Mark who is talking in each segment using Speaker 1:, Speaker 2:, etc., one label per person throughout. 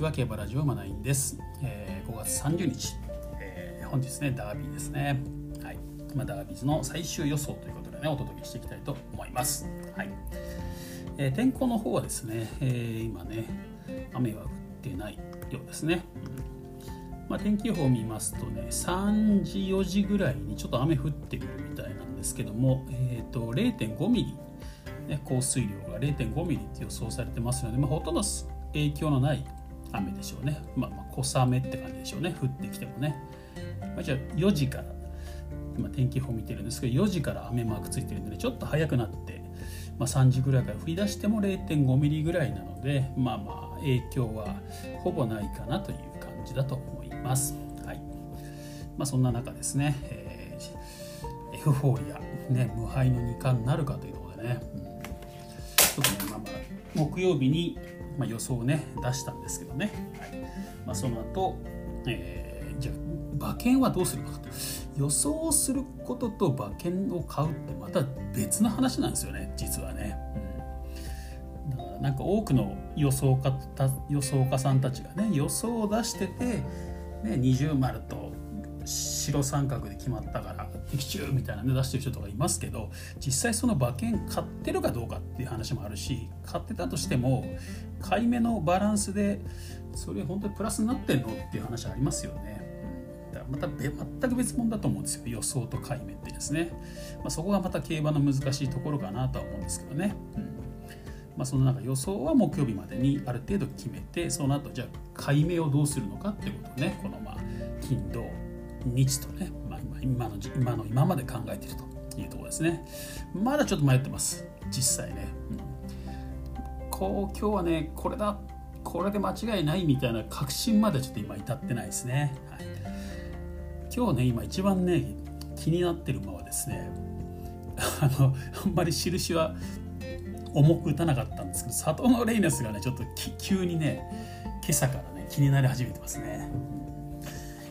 Speaker 1: ちは競馬ラジオマナインです、えー、5月30日、えー、本日ねダービーですね。はい、まあ、ダービーズの最終予想ということでねお届けしていきたいと思います。はい、えー、天候の方はですね、えー、今ね雨は降ってないようですね、まあ、天気予報を見ますとね3時4時ぐらいにちょっと雨降ってくるみたいなんですけども、えーと、と0.5ミリ。ね、降水量が0.5ミリって予想されてますので、まあ、ほとんど影響のない雨でしょうね。まあ、まあ小雨って感じでしょうね。降ってきてもね。まあ、じゃあ4時から、今天気予報見てるんですけど、4時から雨マークついてるんでね、ちょっと早くなって、まあ、3時ぐらいから降り出しても0.5ミリぐらいなので、まあまあ影響はほぼないかなという感じだと思います。はい。まあそんな中ですね、えー、エフフォーリア、ね、無敗の2冠なるかというところでね、うん、ちょっとね、まあまあ木曜日にまあ、予想をね出したんですけどね、はいまあ、その後、えー、じゃあ馬券はどうするかと。予想することと馬券を買うってまた別の話なんですよね実はね、うん、だからなんか多くの予想家予想家さんたちがね予想を出してて、ね、二重丸と白三角で決まったから的中みたいなね出してる人とかいますけど実際その馬券買ってるかどうかっていう話もあるし買ってたとしても買い目のバランスでそれ本当にプラスになってんのっていう話ありますよね。だからまた全く別物だと思うんですよ。予想と買い目ってですね、まあ、そこがまた競馬の難しいところかなとは思うんですけどね。うん。まあ、その中予想は木曜日までにある程度決めてその後じゃあ買い目をどうするのかっていうことをね。このまあ金土日とね、まあ、今の今の今まで考えているというところですね。まだちょっと迷ってます。実際ね、うん、こう今日はねこれだこれで間違いないみたいな確信までちょっと今至ってないですね、はい、今日ね今一番ね気になってる馬はですね あのあんまり印は重く打たなかったんですけど佐藤のレイナスがねちょっと急にね今朝からね気になり始めてますね。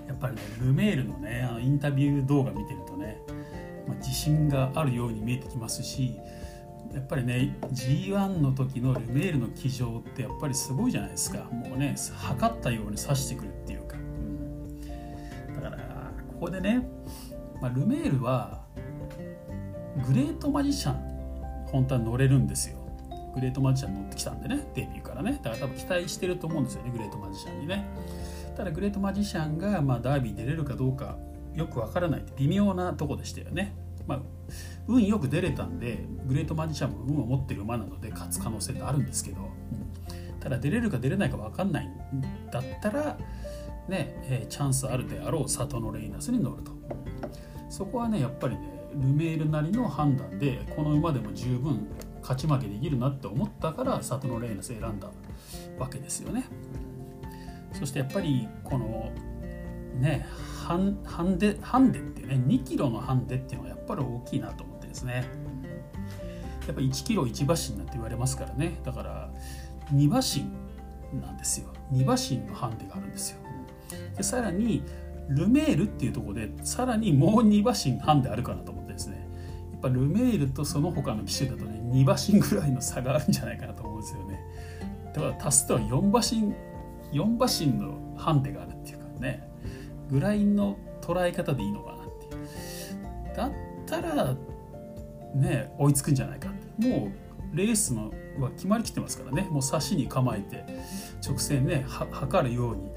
Speaker 1: やっぱりねルメールのねあのインタビュー動画見てるとね、まあ、自信があるように見えてきますしやっぱりね G1 の時のルメールの騎乗ってやっぱりすごいじゃないですか。もうね測ったように刺してくるっていうか、うん、だからここでね、まあ、ルメールはグレートマジシャン本当は乗れるんですよ。グレートマジシャン乗ってきたんでねデビューからね。だから多分期待してると思うんですよねグレートマジシャンにね。ただグレートマジシャンが、まあ、ダービーに出れるかどうかよくわからない微妙なとこでしたよね。まあ、運よく出れたんでグレートマジシャンも運を持ってる馬なので勝つ可能性ってあるんですけど、ただ出れるか出れないか分かんないんだったら、ねえ、チャンスあるであろうサトノレイナスに乗るとそこはねやっぱりねルメールなりの判断でこの馬でも十分勝ち負けできるなって思ったからサトノレイナス選んだわけですよね。そしてやっぱりこのねハンハンデハンデっていうね2キロのハンデっていうのはやっぱり大きいなと思ってですね。やっぱ1キロ1馬身なんて言われますからね。だから2馬身なんですよ。2馬身のハンデがあるんですよ。でさらにルメールっていうところでさらにもう2馬身ハンデあるかなと思ってですね。やっぱルメールとその他の機種だとね2馬身ぐらいの差があるんじゃないかなと思うんですよね。だから足すとは4馬身4馬身のハンデがあるっていうかね。ぐらいの捉え方でいいのかなっていう。だったらね追いつくんじゃないかもうレースのは決まりきってますからね。もう差しに構えて直線ね測るように。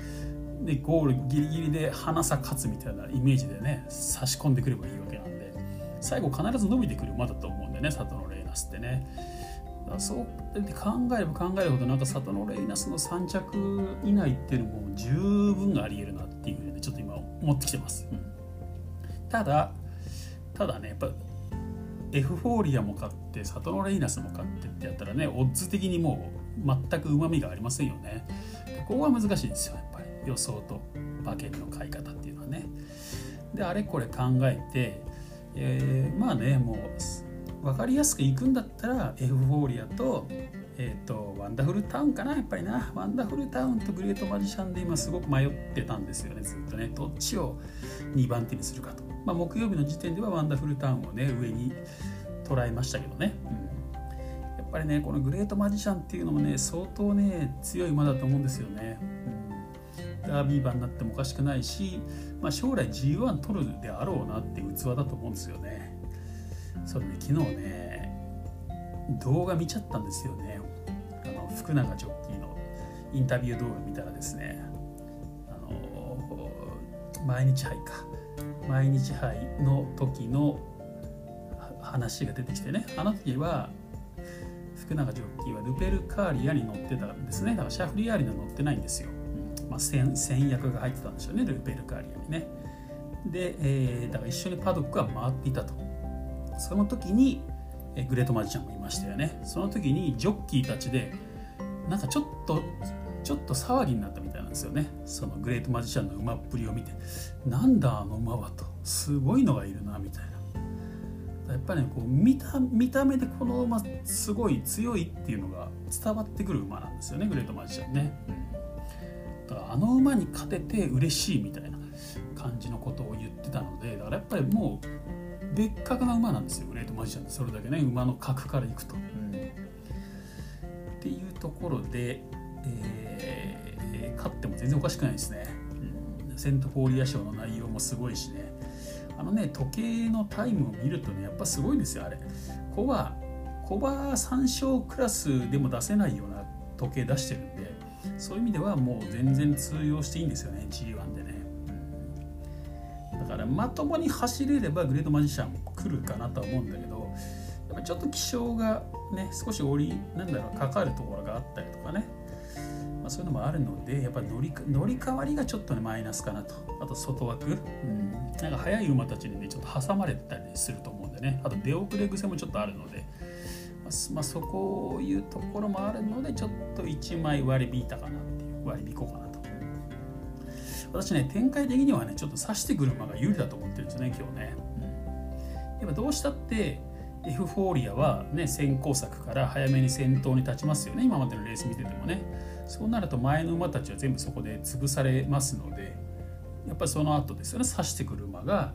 Speaker 1: でゴールギリギリで花さ勝つみたいなイメージでね差し込んでくればいいわけなんで。最後必ず伸びてくる馬だと思うんでね佐藤のレーナスってね。そうって考えれば考えるほどなんかサトノレイナスの3着以内っていうのも十分ありえるなっていうふうにちょっと今思ってきてます、うん、ただただねやっぱエフフォーリアも買ってサトノレイナスも買ってってやったらねオッズ的にもう全くうまみがありませんよね。ここは難しいですよやっぱり。予想と馬券の買い方っていうのはね。であれこれ考えて、えー、まあねもう分かりやすくいくんだったらエフフォーリアと,、えーと、ワンダフルタウンかなやっぱりな。ワンダフルタウンとグレートマジシャンで今すごく迷ってたんですよねずっとね。どっちを2番手にするかと、まあ、木曜日の時点ではワンダフルタウンをね上に捉えましたけどね、うん、やっぱりねこのグレートマジシャンっていうのもね相当ね強い馬だと思うんですよね。ダービー馬になってもおかしくないし、まあ、将来 G1 取るであろうなって器だと思うんですよね。それね昨日ね動画見ちゃったんですよね。あの福永ジョッキーのインタビュー動画見たらですねあの毎日杯か。毎日杯の時の話が出てきてねあの時は福永ジョッキーはルペルカーリアに乗ってたんですね。だからシャフリヤーリには乗ってないんですよ、まあ、戦戦役が入ってたんでしょうねルペルカーリアにね。で、えー、だから一緒にパドックは回っていたと。その時にグレートマジシャンもいましたよね。その時にジョッキーたちでなんかちょっとちょっと騒ぎになったみたいなんですよね。そのグレートマジシャンの馬っぷりを見て。なんだあの馬はと。すごいのがいるなみたいな。やっぱりねこう見た見た目でこの馬すごい強いっていうのが伝わってくる馬なんですよねグレートマジシャンね、だからあの馬に勝てて嬉しいみたいな感じのことを言ってたのでだからやっぱりもう別格な馬なんですよグレートマジシャンそれだけね。馬の格からいくと、うん、っていうところで、えー、勝っても全然おかしくないですね、うん、セント・フォーリア賞の内容もすごいしね。あのね時計のタイムを見るとねやっぱすごいですよあれ。コバコバ3勝クラスでも出せないような時計出してるんでそういう意味ではもう全然通用していいんですよね G1 でね、からまともに走れればグレートマジシャン来るかなとは思うんだけどやっぱちょっと気象がね少し折りなんだろうかかるところがあったりとかね。まあ、そういうのもあるのでやっぱり乗り乗り換わりがちょっとねマイナスかなと。あと外枠、うん、なんか速い馬たちにねちょっと挟まれたりすると思うんでね。あと出遅れ癖もちょっとあるので、まあ、まあ、そこいうところもあるのでちょっと1枚割り引いたかなっていう。割り引こうかなと私ね展開的にはねちょっと刺してくる馬が有利だと思ってるんですよね今日ね、うん、やっぱどうしたってエフフォーリアはね先行策から早めに先頭に立ちますよね今までのレース見ててもね。そうなると前の馬たちは全部そこで潰されますのでやっぱりその後ですよね刺してくる馬が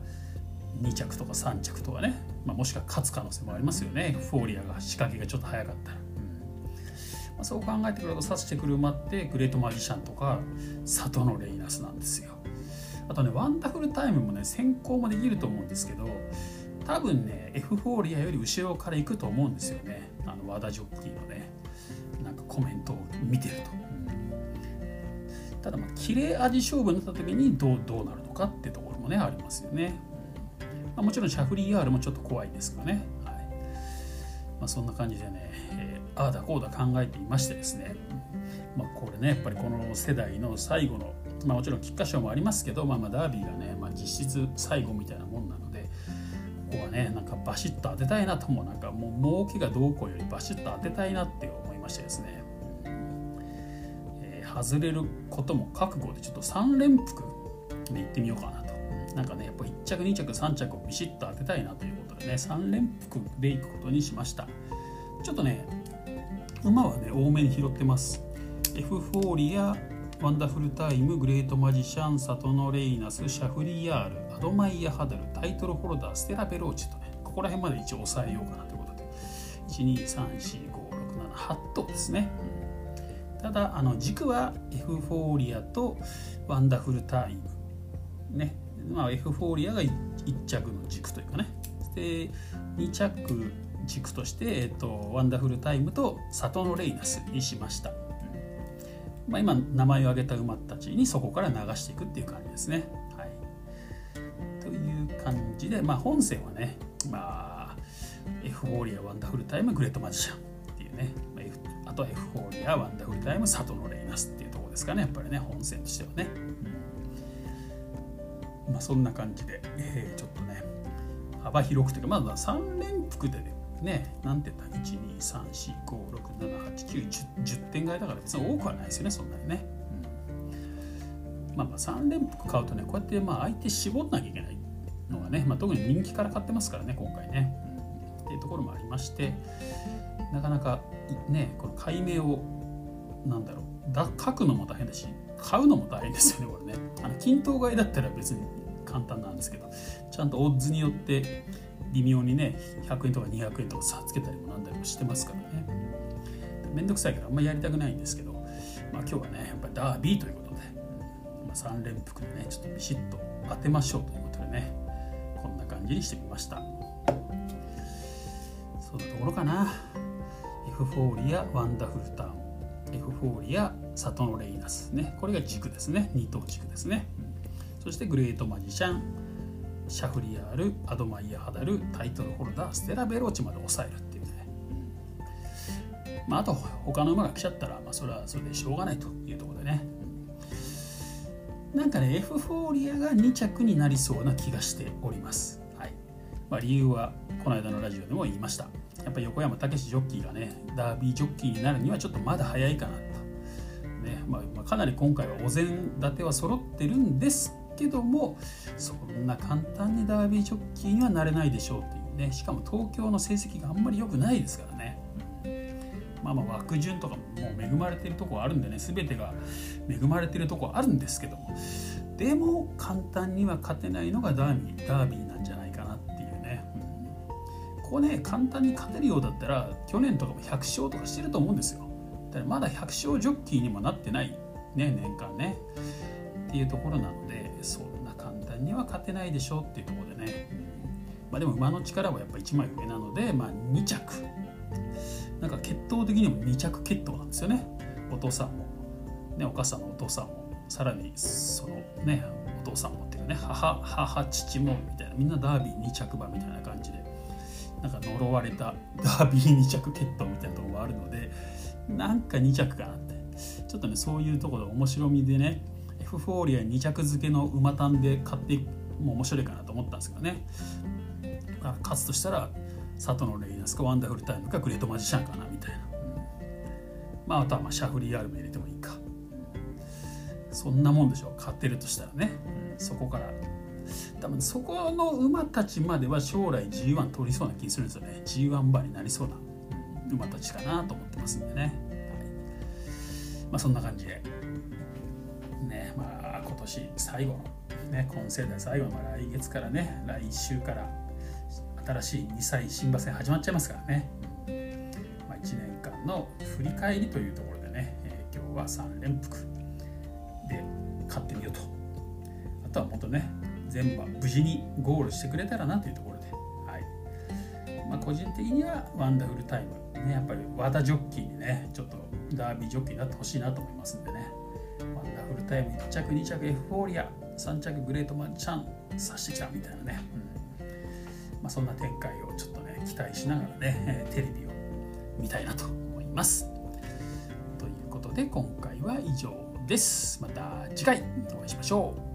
Speaker 1: 2着とか3着とかね、まあ、もしくは勝つ可能性もありますよね。フォーリアが仕掛けがちょっと早かったら、まあ、そう考えてくると刺してくる馬ってグレートマジシャンとかサトノレイナスなんですよ。あとねワンダフルタウンもね先行もできると思うんですけど多分ねエフフォーリアより後ろから行くと思うんですよね。あの和田ジョッキーのねなんかコメントを見てると。ただまあ切れ味勝負になった時にどうどうなるのかってところもねありますよね、まあ、もちろんシャフリー R もちょっと怖いですけどね、はい。まあ、そんな感じでね、えー、ああだこうだ考えていましてですね、まあ、これねやっぱりこの世代の最後のまあ、もちろん菊花賞もありますけど、まあ、まあダービーがね、まあ、実質最後みたいなもんなのでここはねなんかバシッと当てたいなともなんかもう儲けがどうこうよりバシッと当てたいなって思いましてですねえ外れることも覚悟でちょっと3連複でいってみようかなと。なんかね、やっぱ1着、2着、3着をビシッと当てたいなということでね、3連複でいくことにしました。ちょっとね、馬はね、多めに拾ってます。エフフォーリア、ワンダフルタウン、グレートマジシャン、サトノレイナス、シャフリヤール、アドマイヤハダル、タイトルホルダー、ステラヴェローチェとね、ここら辺まで一応抑えようかなということで、1、2、3、4、5、6、7、8頭ですね。ただあの軸はエフフォーリアとワンダフルタウン。ね。まあエフフォーリアが 1, 着の軸というかね。で2着軸として、えっと、ワンダフルタウンとサトノレイナスにしました、まあ、今名前を挙げた馬たちにそこから流していくっていう感じですね、はい、という感じで、まあ、本線はね、まあ、エフフォーリアワンダフルタウングレートマジシャンっていうねまあ、あとエフフォーリア、ワンダフルタウン、サトノレイナスっていうところですかね、やっぱりね、本線としてはね。うん、まあ、そんな感じで、えー、ちょっとね、幅広くというか、まずは3連複でね、なんて言った？ら、1、2、3、4、5、6、7、8、9、10, 10点買いだから別に多くはないですよね、そんなにね。うん、まあまあ3連複買うとね、こうやってまあ相手絞んなきゃいけないのがね、まあ、特に人気から買ってますからね、今回ね。うん、っていうところもありまして、なかなかねこの解明をなんだろうだ書くのも大変だし買うのも大変ですよねこれねあの均等買いだったら別に簡単なんですけどちゃんとオッズによって微妙にね100円とか200円とか差つけたりもなんだりもしてますからね。面倒くさいからあんまりやりたくないんですけど、まあ、今日はねやっぱりダービーということで、まあ、3連複でねちょっとビシッと当てましょうということでねこんな感じにしてみました。そんなところかな。エフフォーリアワンダフルタウン。エフフォーリアサトノレイナスね。これが軸ですね。2頭軸ですね、そしてグレートマジシャン。シャフリヤールアドマイヤハダルタイトルホルダーステラヴェローチェまで抑えるっていうね、まあ、あと他の馬が来ちゃったら、まあ、それはそれでしょうがないというところでね。なんかねエフフォーリアが2着になりそうな気がしております、はい。まあ、理由はこの間のラジオでも言いました。やっぱ横山武史ジョッキーがねダービージョッキーになるにはちょっとまだ早いかなと、ね。まあ、かなり今回はお膳立ては揃ってるんですけどもそんな簡単にダービージョッキーにはなれないでしょうっていうね。しかも東京の成績があんまり良くないですからね。まあまあ枠順とかももう恵まれてるとこあるんでね。全てが恵まれてるとこあるんですけども。でも簡単には勝てないのがダービーダービーなんじゃないかなっていうね、うん、ここね簡単に勝てるようだったら去年とかも100勝とかしてると思うんですよ。だからまだ100勝ジョッキーにもなってないね年間ね。っていうところなのでそんな簡単には勝てないでしょうっていうところでね、まあ、でも馬の力はやっぱ1枚上なので、まあ、2着。なんか血統的にも2着血統なんですよね。お父さんも、ね、お母さんのお父さんも。さらにそのねお父さんもっていうかね母母父もみたいな。みんなダービー2着馬みたいな感じで。なんか呪われたダービー2着血統みたいなところがあるのでなんか2着かなって。ちょっとねそういうところで面白みでねフフォーリア2着付けの馬単で買っても面白いかなと思ったんですけどね、まあ、勝つとしたら佐藤のレイナスかワンダフルタイムかグレートマジシャンかなみたいな、うん、まああとはまあシャフリヤールも入れてもいいか。そんなもんでしょう。勝ってるとしたらね、うん、そこから。多分そこの馬たちまでは将来 G1 取りそうな気するんですよね。G1 馬になりそうな馬たちかなと思ってますんでね、はい。まあ、そんな感じで。ねまあ今年最後のね今世代最後の、まあ、来月からね来週から新しい2歳新馬戦始まっちゃいますからね、まあ、1年間の振り返りというところでね、えー、今日は3連複で勝ってみようと。あとはもっとね全部は無事にゴールしてくれたらなというところで、はい。まあ、個人的にはワンダフルタイム、ね、やっぱり和田ジョッキーにねちょっとダービージョッキーになってほしいなと思いますんでね。タイム1着2着エフフォーリア3着グレートマンチャン察してきたみたいなね、うん。まあ、そんな展開をちょっとね期待しながらねテレビを見たいなと思います。ということで今回は以上です。また次回お会いしましょう。